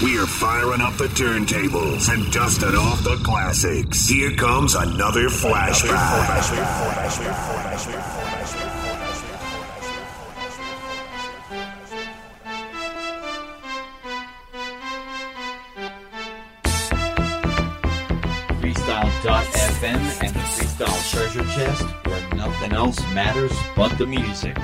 We're firing up the turntables and dusting off the classics. Here comes another flashback. Freestyle.fm and the Freestyle Treasure Chest, where nothing else matters but the music.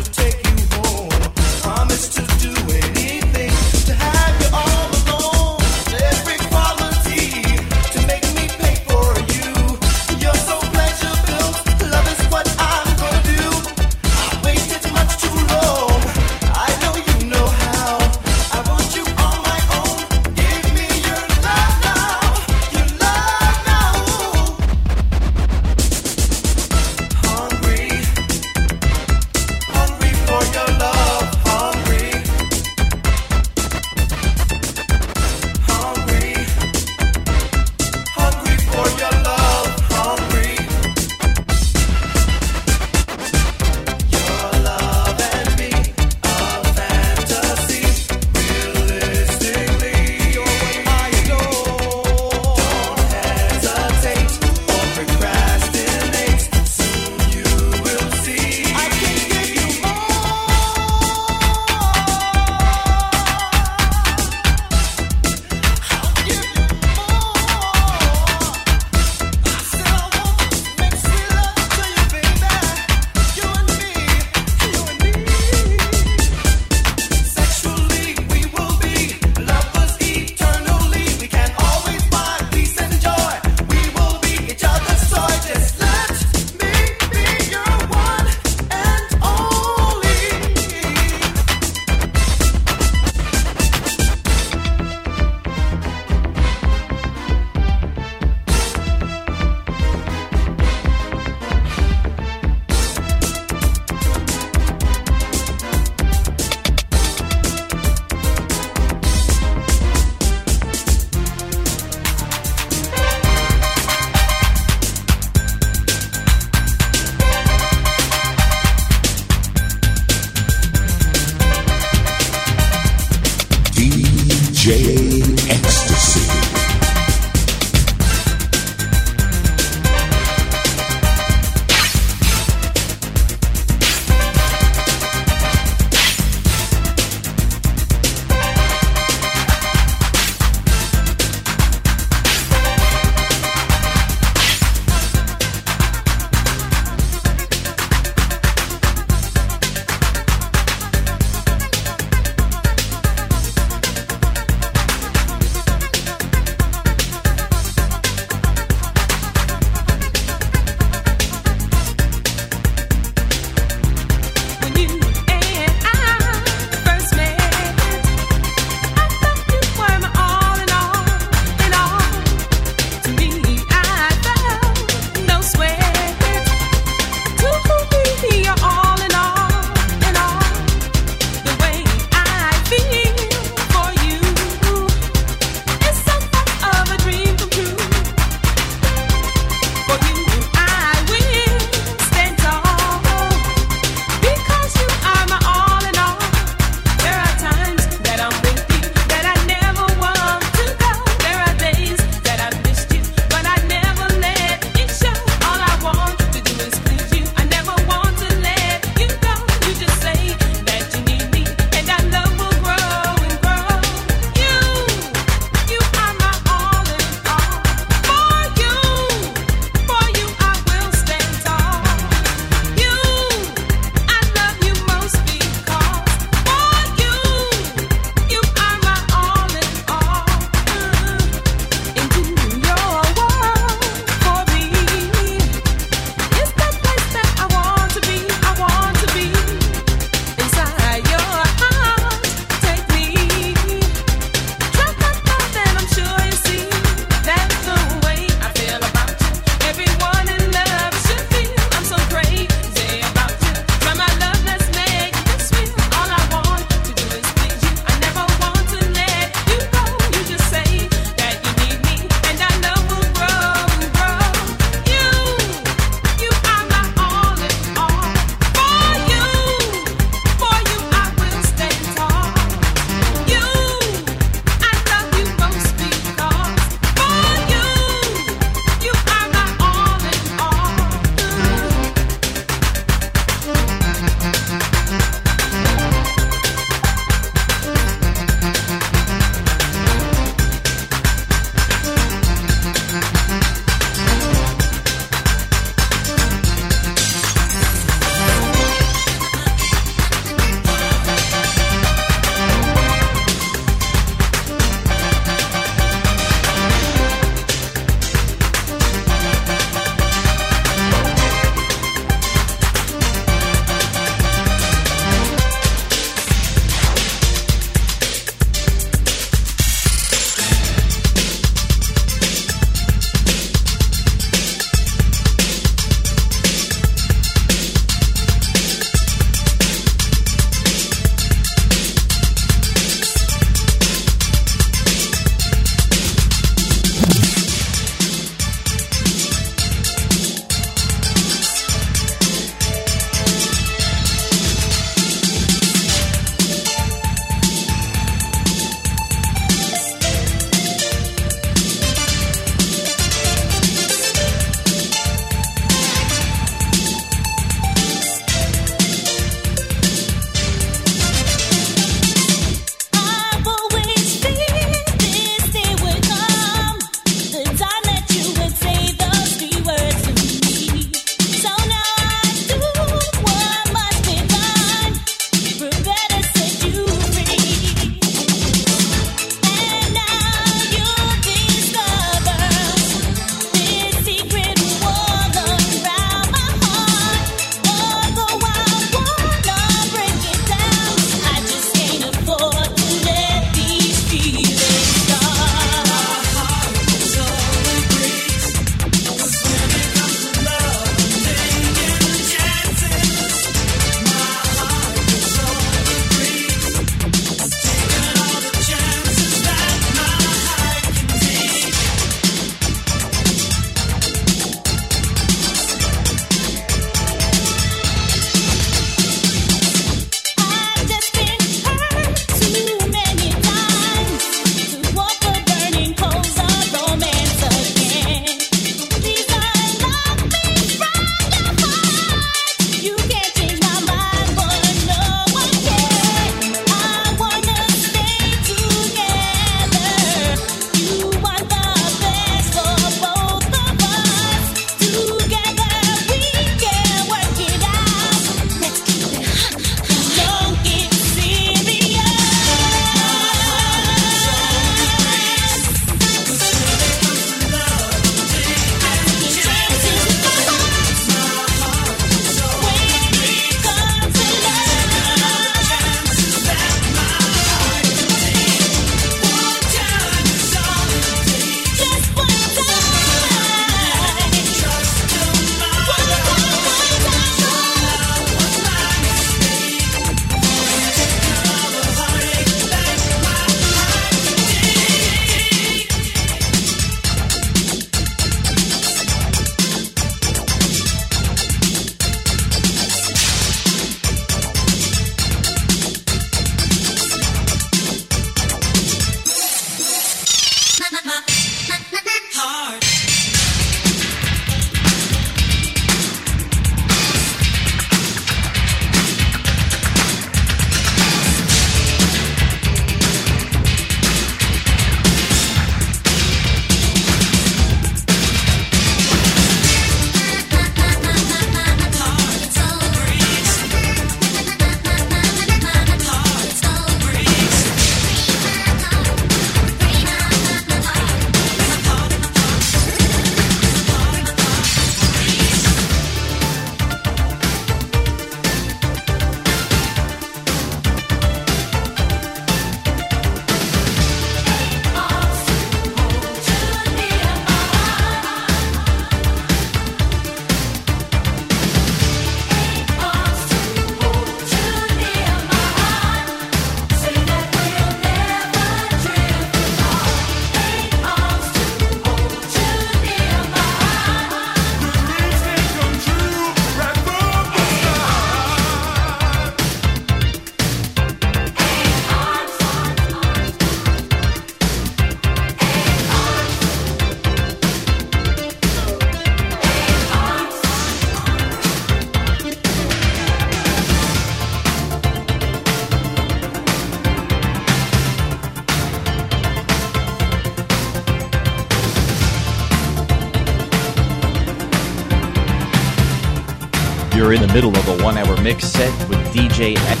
Middle of a one hour mix set with DJ X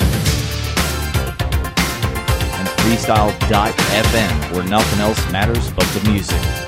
and Freestyle.fm, where nothing else matters but the music.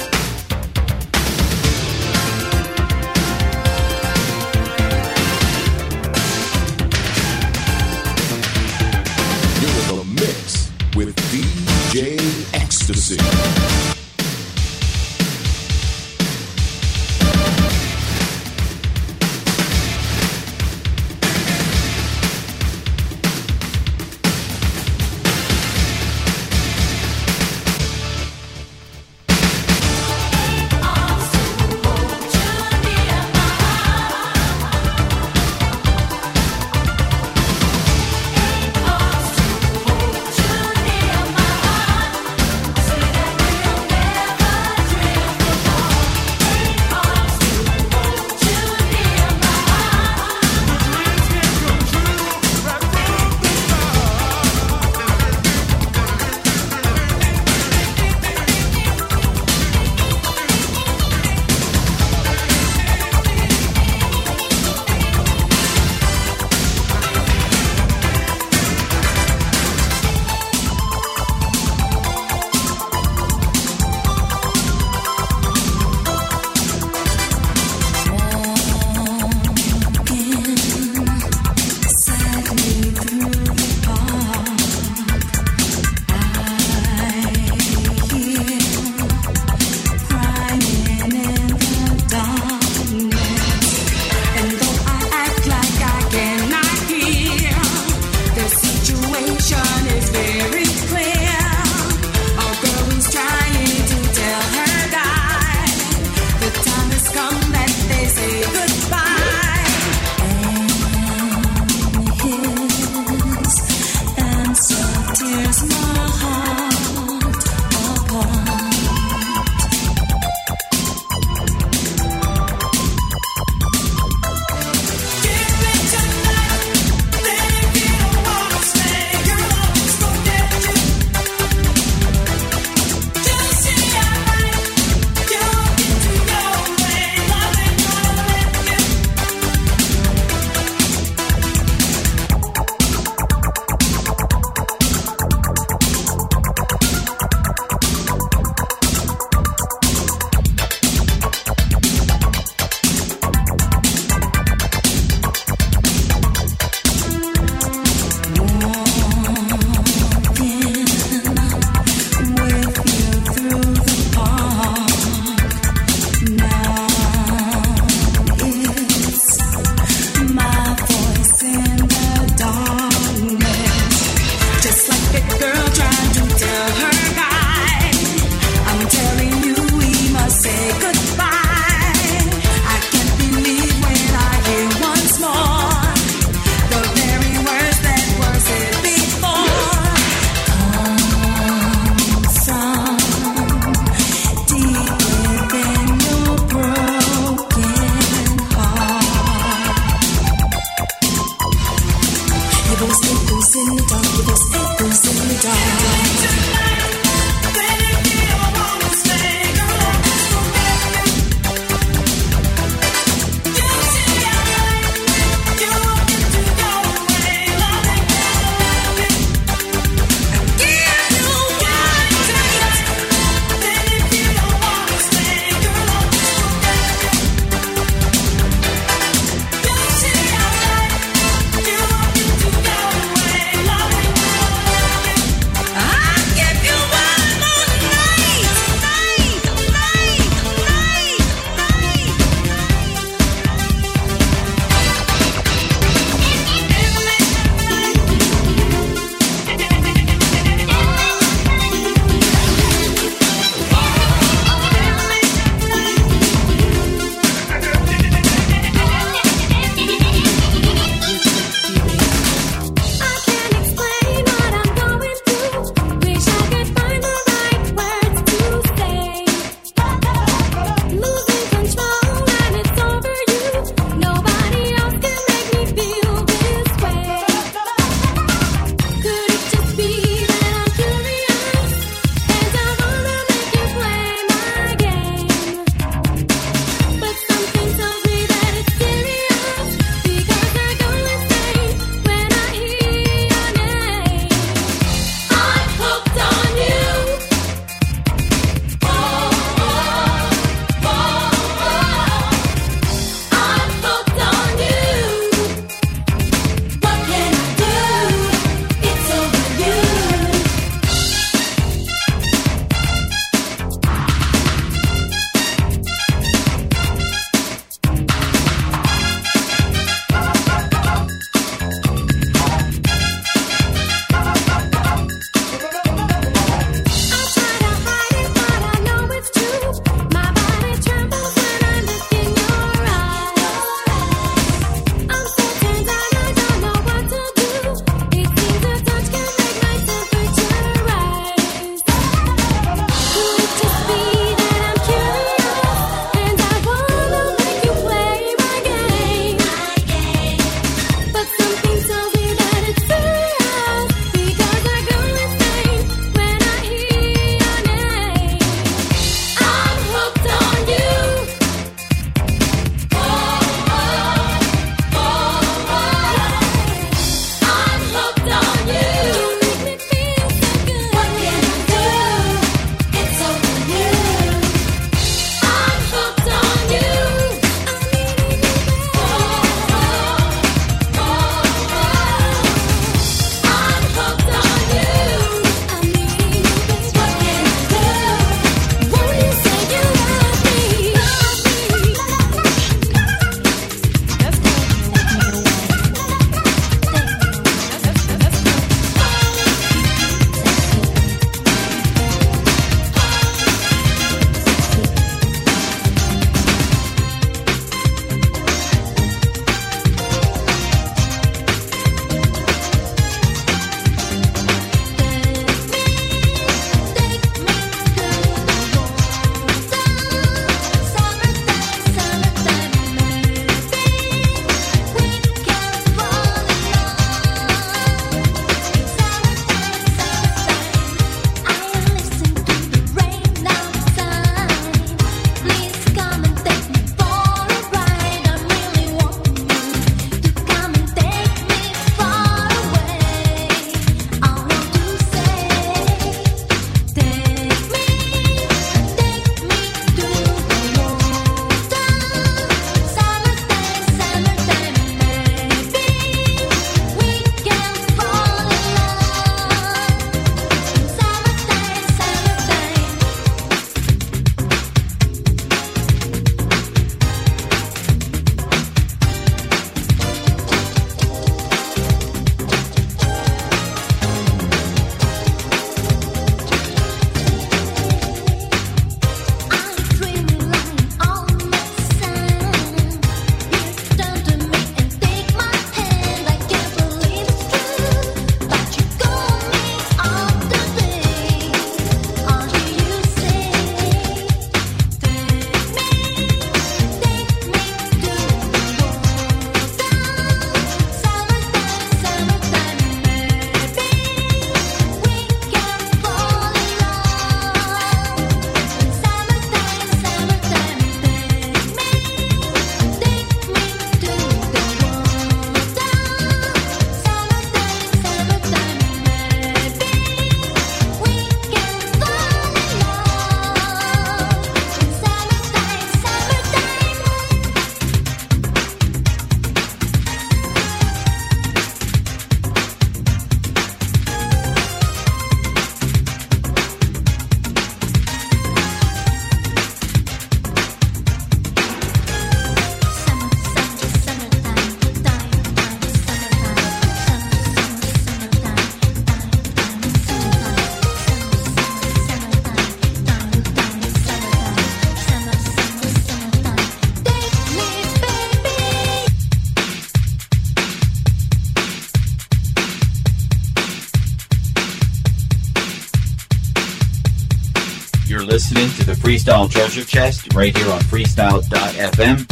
Freestyle Treasure Chest right here on freestyle.fm.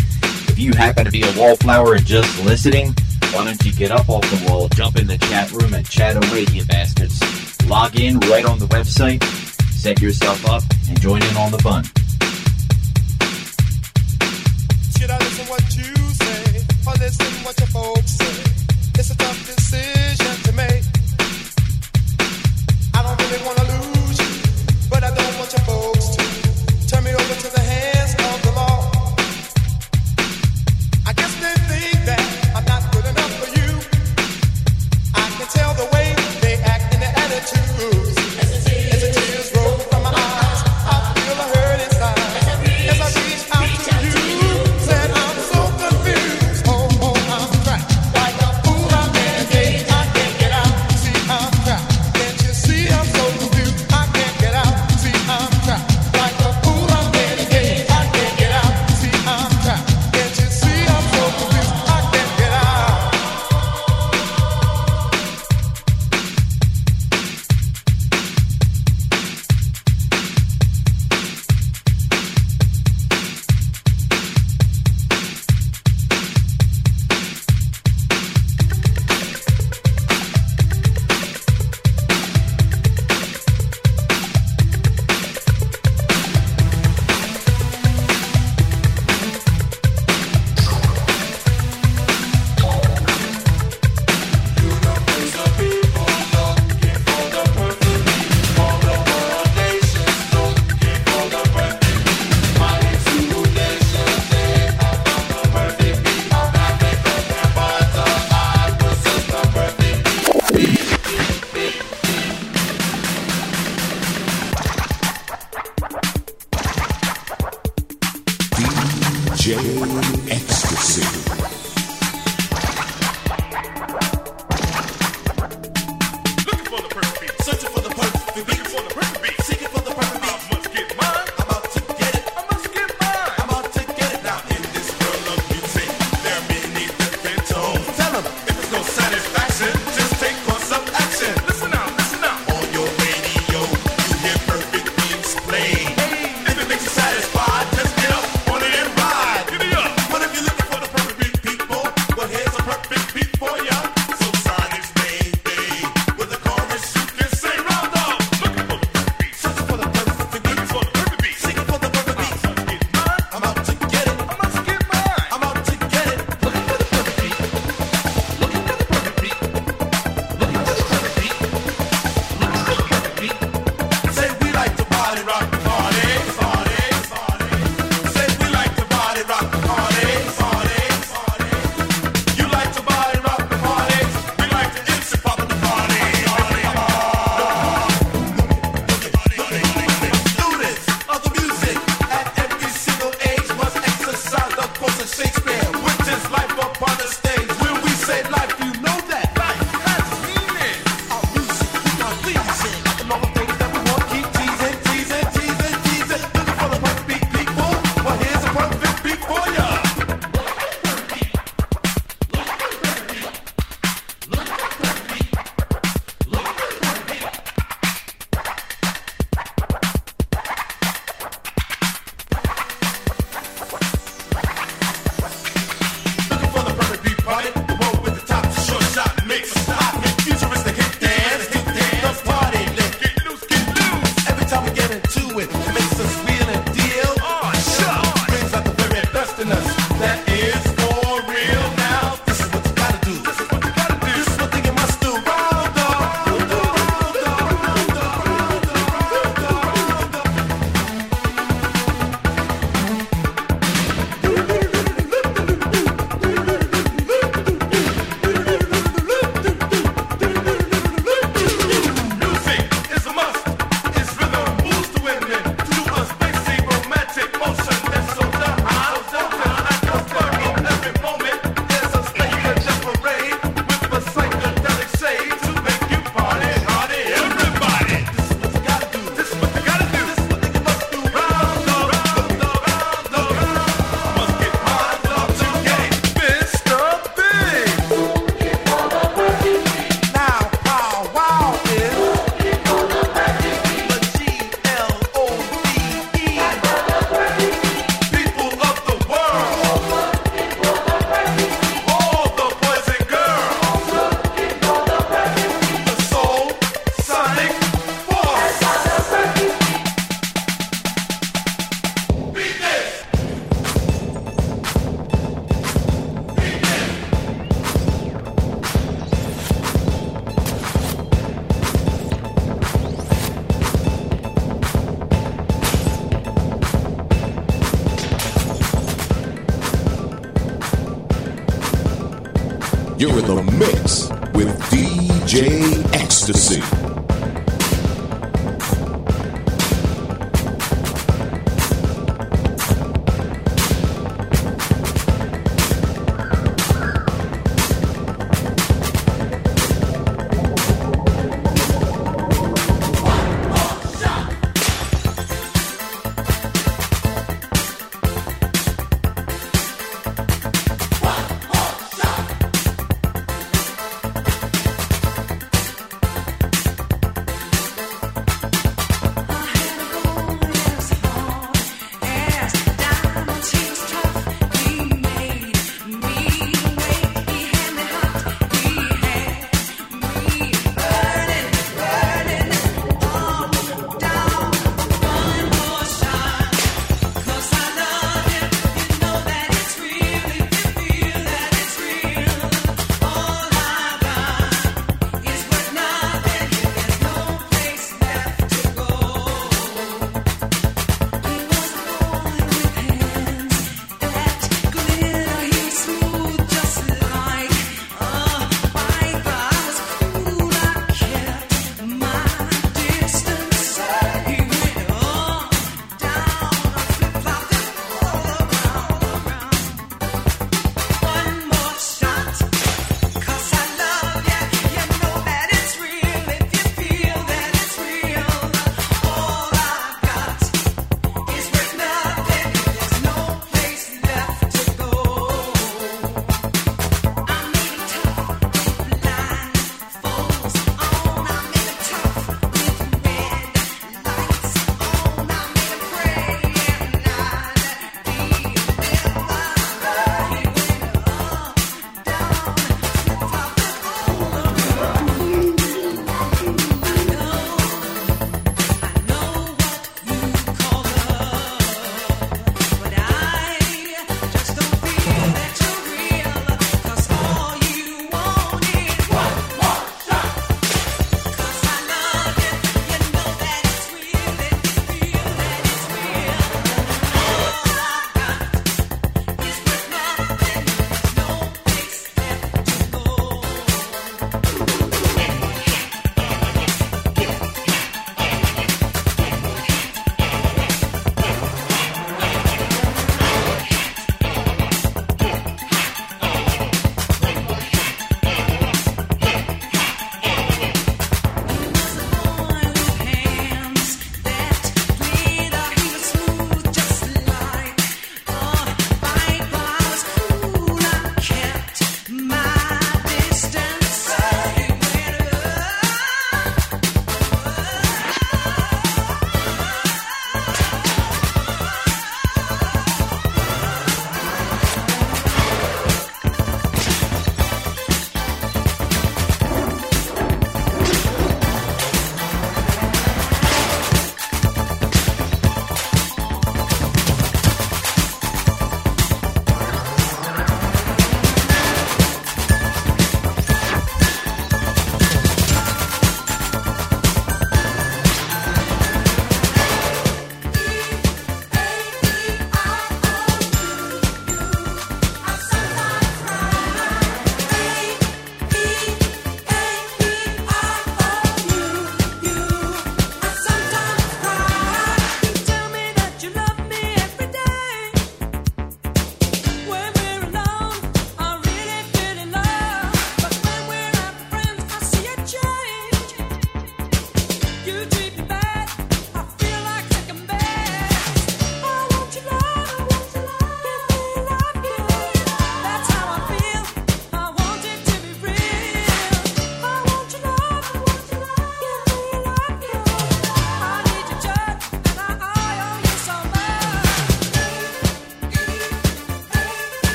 If you happen to be a wallflower and just listening, why don't you get up off the wall, jump in the chat room, and chat away, you bastards? Log in right on the website, set yourself up, and join in on the fun.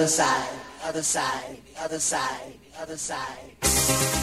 Other side, other side, the other side, the other side.